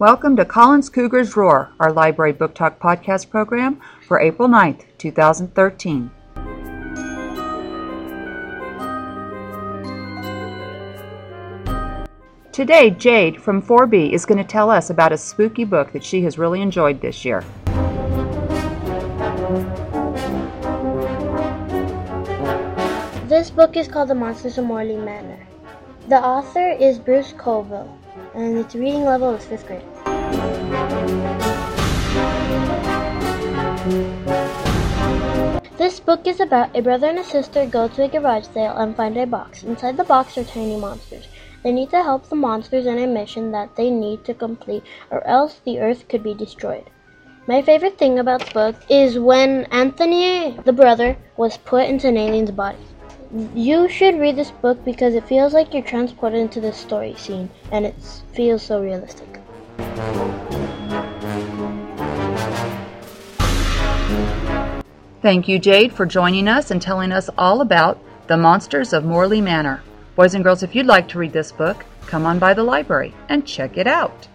Welcome to Collins Cougar's Roar, our library book talk podcast program for April 9th, 2013. Today, Jayde from 4B is going to tell us about a spooky book that she has really enjoyed this year. This book is called The Monsters of Morley Manor. The author is Bruce Coville, and its reading level is 5th grade. This book is about a brother and a sister go to a garage sale and find a box. Inside the box are tiny monsters. They need to help the monsters in a mission that they need to complete, or else the earth could be destroyed. My favorite thing about the book is when Anthony, the brother, was put into an alien's body. You should read this book because it feels like you're transported into the story scene and it feels so realistic. Thank you, Jayde, for joining us and telling us all about The Monsters of Morley Manor. Boys and girls, if you'd like to read this book, come on by the library and check it out.